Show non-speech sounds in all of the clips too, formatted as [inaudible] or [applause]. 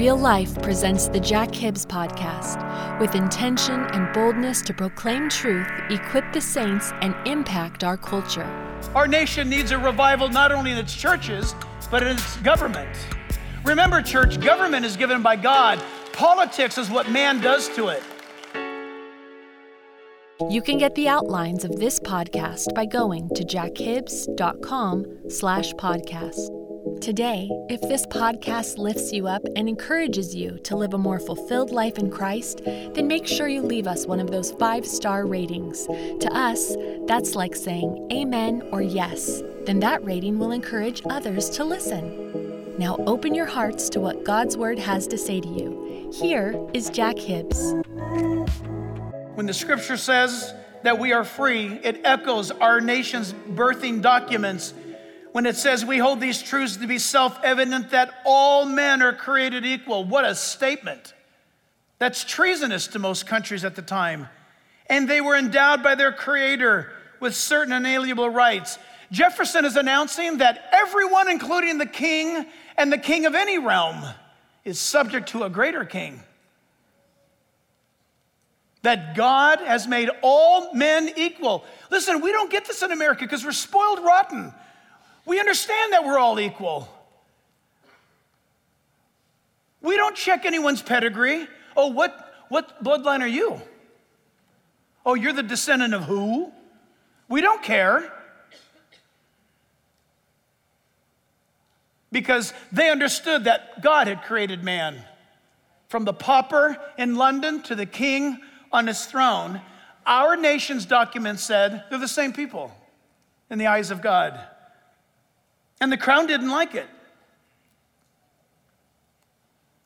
Real Life presents the Jack Hibbs podcast with intention and boldness to proclaim truth, equip the saints, and impact our culture. Our nation needs a revival not only in its churches, but in its government. Remember, church, government is given by God. Politics is what man does to it. You can get the outlines of this podcast by going to jackhibbs.com slash podcast. Today, if this podcast lifts you up and encourages you to live a more fulfilled life in Christ, then make sure you leave us one of those five star ratings. To us, that's like saying amen or yes. Then that rating will encourage others to listen. Now open your hearts to what God's Word has to say to you. Here is Jack Hibbs. When the scripture says that we are free, it echoes our nation's birthing documents when it says we hold these truths to be self evident that all men are created equal. What a statement! That's treasonous to most countries at the time. And they were endowed by their Creator with certain inalienable rights. Jefferson is announcing that everyone, including the king and the king of any realm, is subject to a greater king. That God has made all men equal. Listen, we don't get this in America because we're spoiled rotten. We understand that we're all equal. We don't check anyone's pedigree. Oh, what, what bloodline are you? Oh, you're the descendant of who? We don't care. Because they understood that God had created man. From the pauper in London to the king on his throne, our nation's documents said they're the same people in the eyes of God. And the crown didn't like it.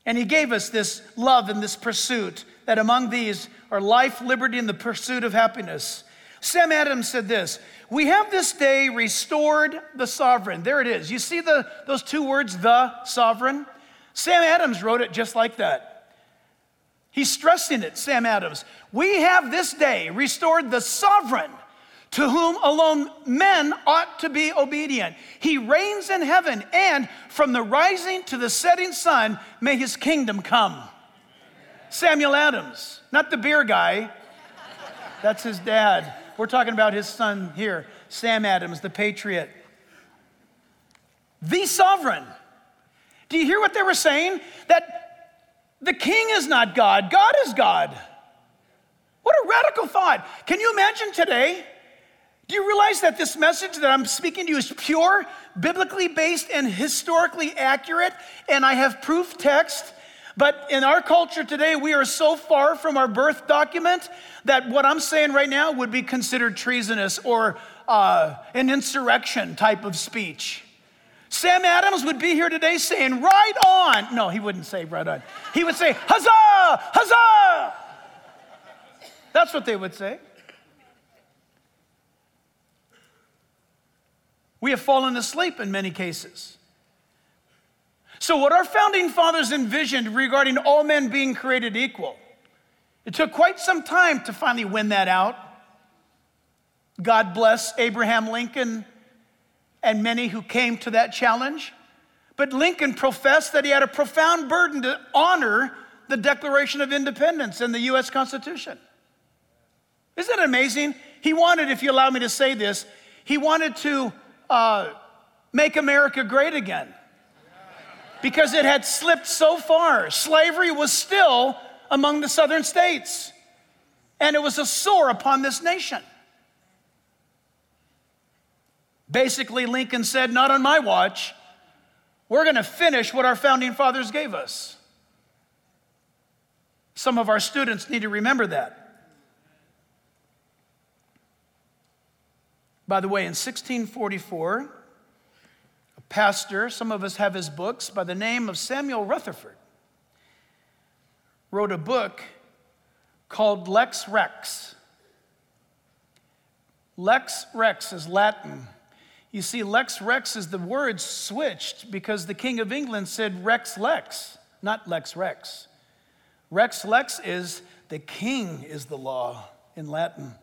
And he gave us this love and this pursuit that among these are life, liberty, and the pursuit of happiness. Sam Adams said this We have this day restored the sovereign. There it is. You see the, those two words, the sovereign? Sam Adams wrote it just like that. He's stressing it, Sam Adams. We have this day restored the sovereign to whom alone men ought to be obedient. He reigns in heaven, and from the rising to the setting sun, may his kingdom come. Samuel Adams, not the beer guy, that's his dad. We're talking about his son here, Sam Adams, the patriot. The sovereign. Do you hear what they were saying? That the king is not God, God is God. What a radical thought. Can you imagine today? Do you realize that this message that I'm speaking to you is pure, biblically based, and historically accurate? And I have proof text. But in our culture today, we are so far from our birth document that what I'm saying right now would be considered treasonous or uh, an insurrection type of speech. Sam Adams would be here today saying, right on. No, he wouldn't say right on. He would say, huzzah, huzzah. That's what they would say. We have fallen asleep in many cases. So, what our founding fathers envisioned regarding all men being created equal, it took quite some time to finally win that out. God bless Abraham Lincoln and many who came to that challenge. But Lincoln professed that he had a profound burden to honor the Declaration of Independence and the US Constitution. Isn't it amazing? He wanted, if you allow me to say this, he wanted to uh, make America great again because it had slipped so far. Slavery was still among the southern states, and it was a sore upon this nation. Basically, Lincoln said, Not on my watch. We're going to finish what our founding fathers gave us. Some of our students need to remember that. By the way, in 1644, a pastor, some of us have his books, by the name of Samuel Rutherford, wrote a book called Lex Rex. Lex Rex is Latin. You see, Lex Rex is the word switched because the King of England said Rex Lex, not Lex Rex. Rex Lex is the king is the law in Latin.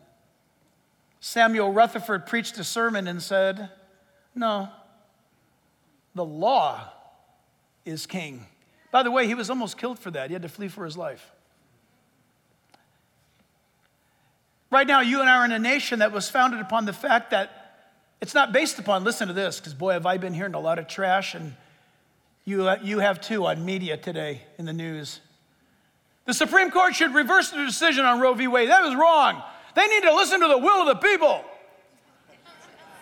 Samuel Rutherford preached a sermon and said, No, the law is king. By the way, he was almost killed for that. He had to flee for his life. Right now, you and I are in a nation that was founded upon the fact that it's not based upon, listen to this, because boy, have I been hearing a lot of trash, and you, you have too on media today in the news. The Supreme Court should reverse the decision on Roe v. Wade. That was wrong. They need to listen to the will of the people.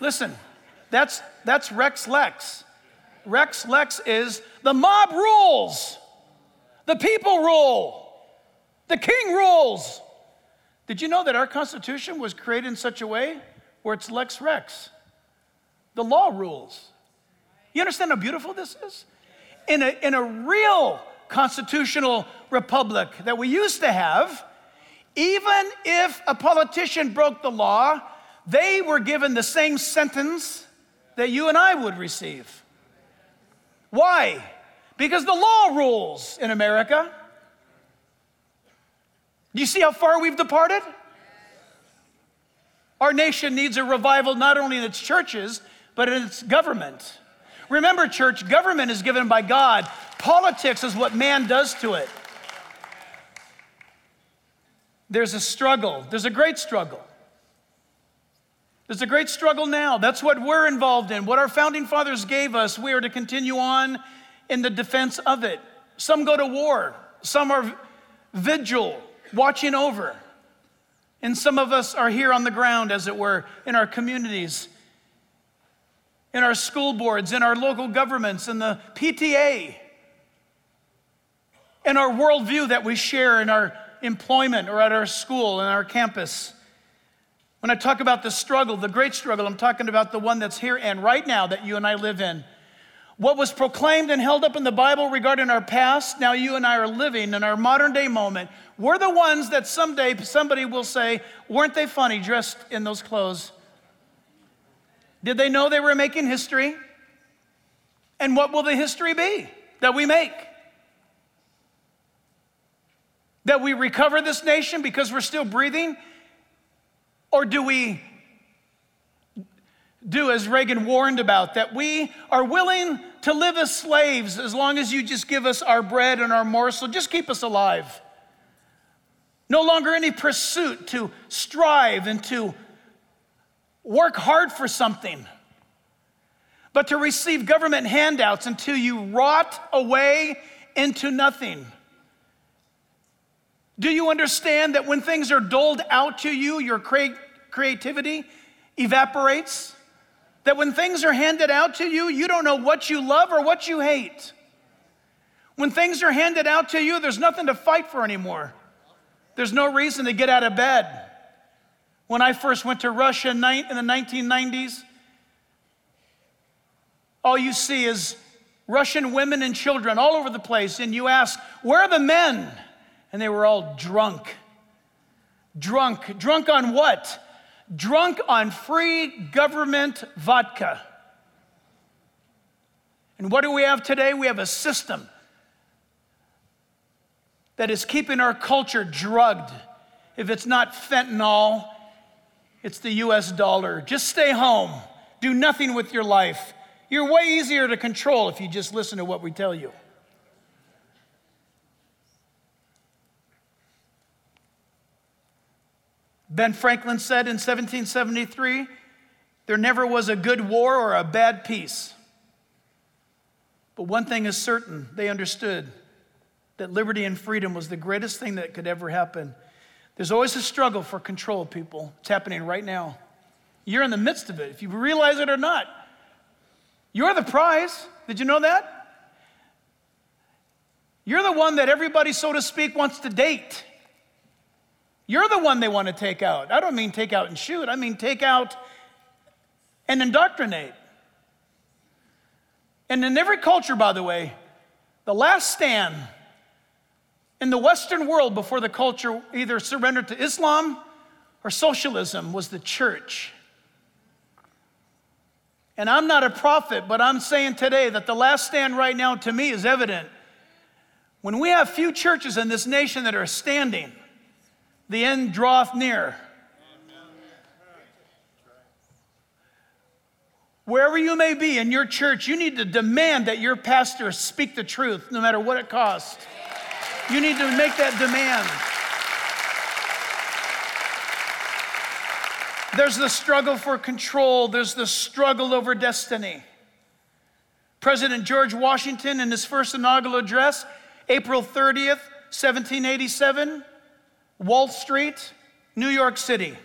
Listen, that's, that's Rex Lex. Rex Lex is the mob rules, the people rule, the king rules. Did you know that our Constitution was created in such a way where it's Lex Rex? The law rules. You understand how beautiful this is? In a, in a real constitutional republic that we used to have, even if a politician broke the law, they were given the same sentence that you and I would receive. Why? Because the law rules in America. Do you see how far we've departed? Our nation needs a revival not only in its churches, but in its government. Remember, church, government is given by God, politics is what man does to it. There's a struggle, there's a great struggle. There's a great struggle now. That's what we're involved in. What our founding fathers gave us, we are to continue on in the defense of it. Some go to war, some are vigil, watching over. And some of us are here on the ground, as it were, in our communities, in our school boards, in our local governments, in the PTA, in our worldview that we share in our employment or at our school, and our campus. When I talk about the struggle, the great struggle, I'm talking about the one that's here and right now that you and I live in. What was proclaimed and held up in the Bible regarding our past, now you and I are living in our modern day moment. We're the ones that someday somebody will say, Weren't they funny dressed in those clothes? Did they know they were making history? And what will the history be that we make? That we recover this nation because we're still breathing or do we do as Reagan warned about, that we are willing to live as slaves as long as you just give us our bread and our morsel, just keep us alive. No longer any pursuit to strive and to work hard for something, but to receive government handouts until you rot away into nothing. Do you understand that when things are doled out to you, your creativity evaporates? That when things are handed out to you, you don't know what you love or what you hate. When things are handed out to you, there's nothing to fight for anymore. There's no reason to get out of bed. When I first went to Russia in the 1990s, all you see is Russian women and children all over the place, and you ask, Where are the men? And they were all drunk. Drunk. Drunk on what? Drunk on free government vodka. And what do we have today? We have a system that is keeping our culture drugged. If it's not fentanyl, it's the US dollar. Just stay home. Do nothing with your life. You're way easier to control if you just listen to what we tell you. Ben Franklin said in 1773 There never was a good war or a bad peace. But one thing is certain they understood that liberty and freedom was the greatest thing that could ever happen. There's always a struggle for control, people. It's happening right now. You're in the midst of it, if you realize it or not. You're the prize. Did you know that? You're the one that everybody, so to speak, wants to date. You're the one they want to take out. I don't mean take out and shoot, I mean take out and indoctrinate. And in every culture, by the way, the last stand in the Western world before the culture either surrendered to Islam or socialism was the church. And I'm not a prophet, but I'm saying today that the last stand right now to me is evident. When we have few churches in this nation that are standing, the end draweth near. Wherever you may be in your church, you need to demand that your pastor speak the truth, no matter what it costs. You need to make that demand. There's the struggle for control, there's the struggle over destiny. President George Washington, in his first inaugural address, April 30th, 1787, Wall Street, New York City.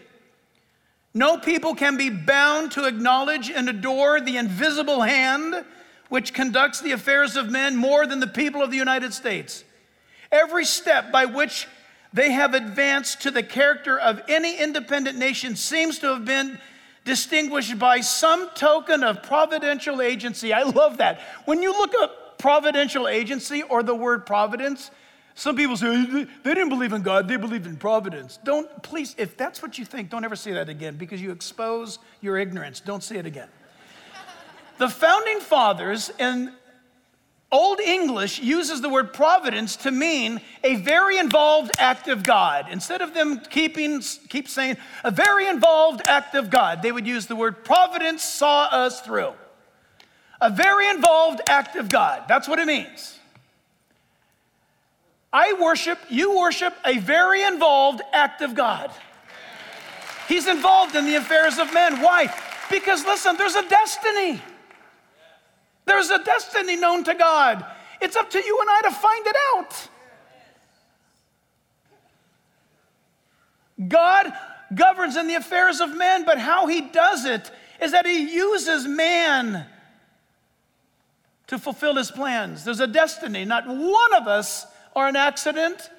No people can be bound to acknowledge and adore the invisible hand which conducts the affairs of men more than the people of the United States. Every step by which they have advanced to the character of any independent nation seems to have been distinguished by some token of providential agency. I love that. When you look up providential agency or the word providence, some people say they didn't believe in God, they believed in providence. Don't, please, if that's what you think, don't ever say that again because you expose your ignorance. Don't say it again. [laughs] the founding fathers in Old English uses the word providence to mean a very involved act of God. Instead of them keeping, keep saying a very involved act of God, they would use the word providence saw us through. A very involved act of God. That's what it means. I worship, you worship a very involved act of God. He's involved in the affairs of men. Why? Because listen, there's a destiny. There's a destiny known to God. It's up to you and I to find it out. God governs in the affairs of men, but how he does it is that he uses man to fulfill his plans. There's a destiny. Not one of us are an accident,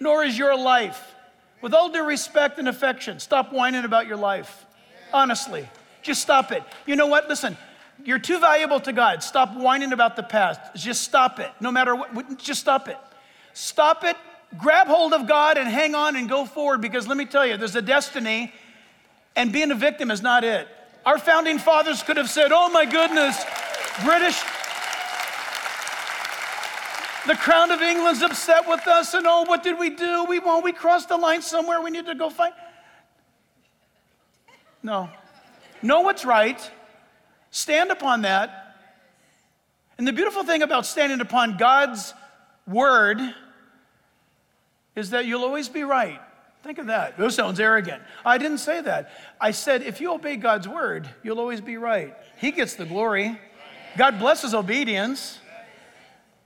nor is your life. With all due respect and affection, stop whining about your life. Honestly, just stop it. You know what? Listen, you're too valuable to God. Stop whining about the past. Just stop it. No matter what, just stop it. Stop it. Grab hold of God and hang on and go forward because let me tell you, there's a destiny, and being a victim is not it. Our founding fathers could have said, Oh my goodness, British the crown of England's upset with us, and oh, what did we do? We well, we crossed the line somewhere. We need to go fight. No. Know what's right. Stand upon that. And the beautiful thing about standing upon God's word is that you'll always be right. Think of that. That sounds arrogant. I didn't say that. I said, if you obey God's word, you'll always be right. He gets the glory. God blesses obedience.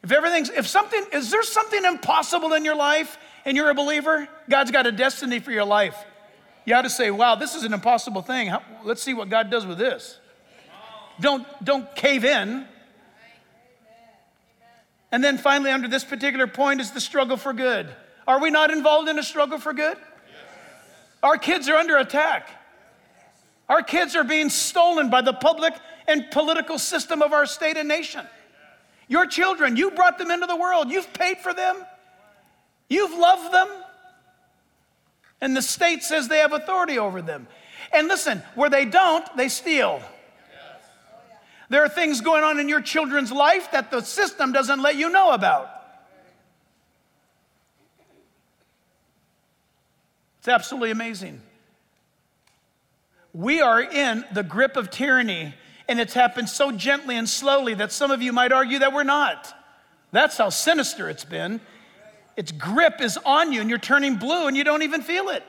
If everything's, if something, is there something impossible in your life and you're a believer? God's got a destiny for your life. You ought to say, wow, this is an impossible thing. How, let's see what God does with this. Don't, don't cave in. And then finally, under this particular point, is the struggle for good. Are we not involved in a struggle for good? Our kids are under attack. Our kids are being stolen by the public and political system of our state and nation. Your children, you brought them into the world, you've paid for them, you've loved them, and the state says they have authority over them. And listen, where they don't, they steal. There are things going on in your children's life that the system doesn't let you know about. It's absolutely amazing. We are in the grip of tyranny and it's happened so gently and slowly that some of you might argue that we're not. That's how sinister it's been. Its grip is on you, and you're turning blue, and you don't even feel it.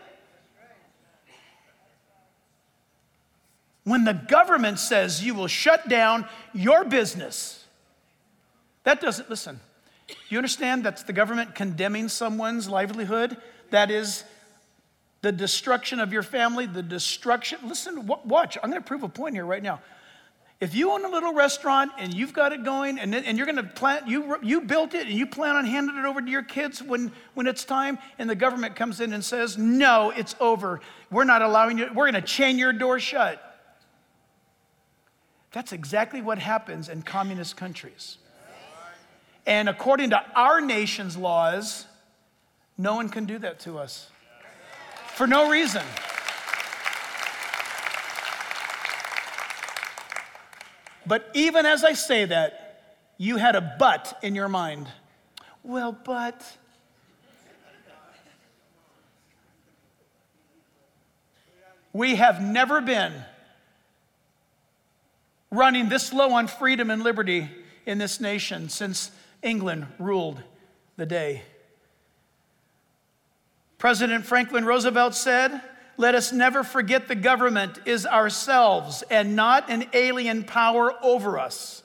when the government says you will shut down your business. That doesn't, listen, you understand that's the government condemning someone's livelihood? That is the destruction of your family, the destruction. Listen, watch, I'm gonna prove a point here right now. If you own a little restaurant and you've got it going and, and you're going to plant, you, you built it and you plan on handing it over to your kids when, when it's time, and the government comes in and says, no, it's over. We're not allowing you, we're going to chain your door shut. That's exactly what happens in communist countries. And according to our nation's laws, no one can do that to us for no reason. But even as I say that, you had a but in your mind. Well, but. We have never been running this low on freedom and liberty in this nation since England ruled the day. President Franklin Roosevelt said, let us never forget the government is ourselves and not an alien power over us.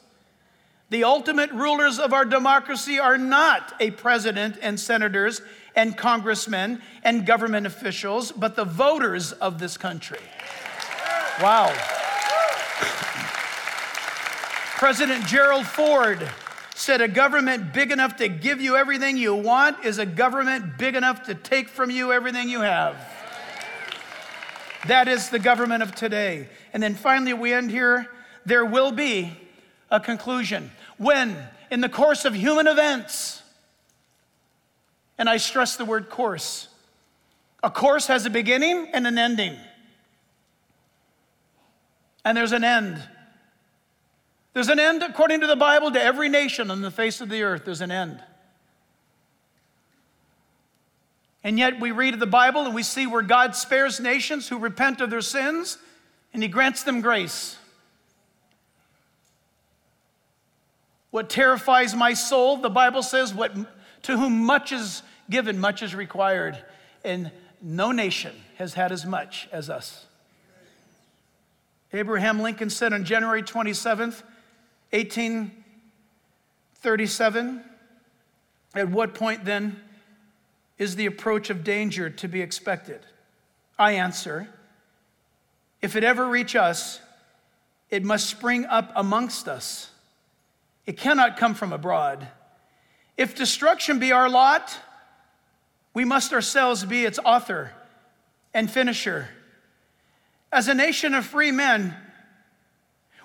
The ultimate rulers of our democracy are not a president and senators and congressmen and government officials, but the voters of this country. Wow. [coughs] President Gerald Ford said a government big enough to give you everything you want is a government big enough to take from you everything you have. That is the government of today. And then finally, we end here. There will be a conclusion. When, in the course of human events, and I stress the word course, a course has a beginning and an ending. And there's an end. There's an end, according to the Bible, to every nation on the face of the earth. There's an end. And yet we read of the Bible and we see where God spares nations who repent of their sins and He grants them grace. What terrifies my soul, the Bible says, what, to whom much is given, much is required. And no nation has had as much as us. Abraham Lincoln said on January 27th, 1837, at what point then is the approach of danger to be expected? I answer, if it ever reach us, it must spring up amongst us. It cannot come from abroad. If destruction be our lot, we must ourselves be its author and finisher. As a nation of free men,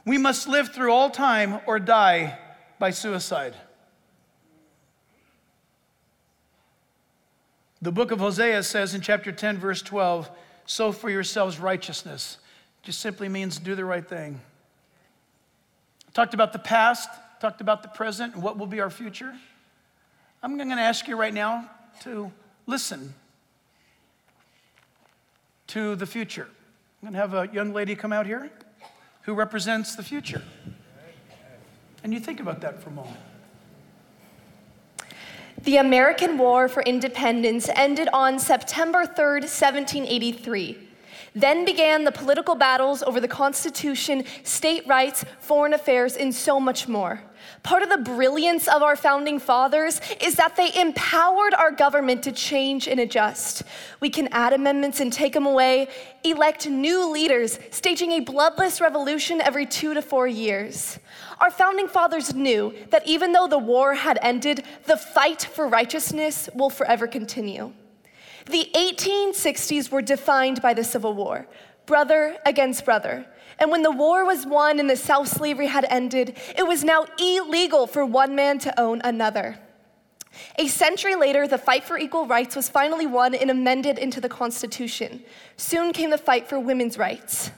we must live through all time or die by suicide. The book of Hosea says in chapter 10, verse 12, sow for yourselves righteousness. Just simply means do the right thing. Talked about the past, talked about the present, and what will be our future. I'm going to ask you right now to listen to the future. I'm going to have a young lady come out here who represents the future. And you think about that for a moment. The American War for Independence ended on September 3rd, 1783. Then began the political battles over the Constitution, state rights, foreign affairs, and so much more. Part of the brilliance of our founding fathers is that they empowered our government to change and adjust. We can add amendments and take them away, elect new leaders, staging a bloodless revolution every two to four years. Our founding fathers knew that even though the war had ended, the fight for righteousness will forever continue. The 1860s were defined by the Civil War, brother against brother. And when the war was won and the South slavery had ended, it was now illegal for one man to own another. A century later, the fight for equal rights was finally won and amended into the Constitution. Soon came the fight for women's rights.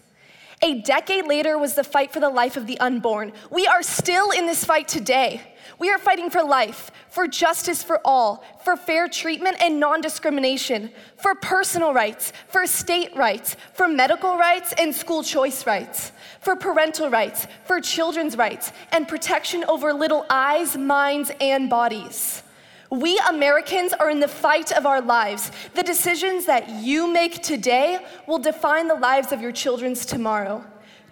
A decade later was the fight for the life of the unborn. We are still in this fight today. We are fighting for life, for justice for all, for fair treatment and non discrimination, for personal rights, for state rights, for medical rights and school choice rights, for parental rights, for children's rights, and protection over little eyes, minds, and bodies. We Americans are in the fight of our lives. The decisions that you make today will define the lives of your children's tomorrow.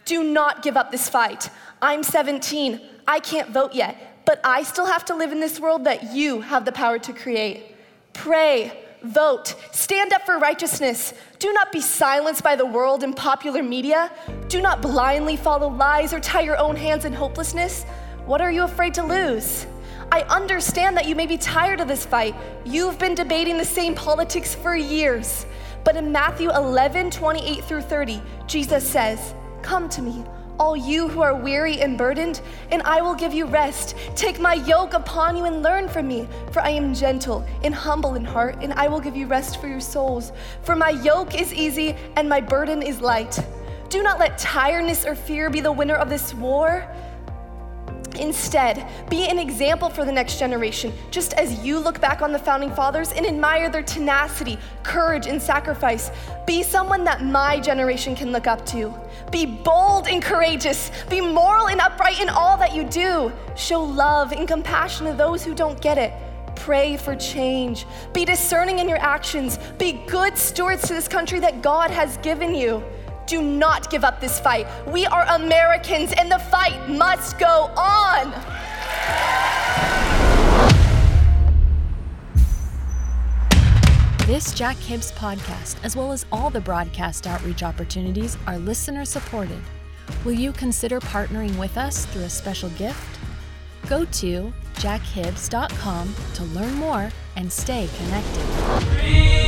Do not give up this fight. I'm 17. I can't vote yet, but I still have to live in this world that you have the power to create. Pray, vote, stand up for righteousness. Do not be silenced by the world and popular media. Do not blindly follow lies or tie your own hands in hopelessness. What are you afraid to lose? I understand that you may be tired of this fight. You've been debating the same politics for years. But in Matthew 11, 28 through 30, Jesus says, Come to me, all you who are weary and burdened, and I will give you rest. Take my yoke upon you and learn from me, for I am gentle and humble in heart, and I will give you rest for your souls. For my yoke is easy and my burden is light. Do not let tiredness or fear be the winner of this war. Instead, be an example for the next generation, just as you look back on the founding fathers and admire their tenacity, courage, and sacrifice. Be someone that my generation can look up to. Be bold and courageous. Be moral and upright in all that you do. Show love and compassion to those who don't get it. Pray for change. Be discerning in your actions. Be good stewards to this country that God has given you. Do not give up this fight. We are Americans and the fight must go on. This Jack Hibbs podcast, as well as all the broadcast outreach opportunities, are listener supported. Will you consider partnering with us through a special gift? Go to jackhibbs.com to learn more and stay connected.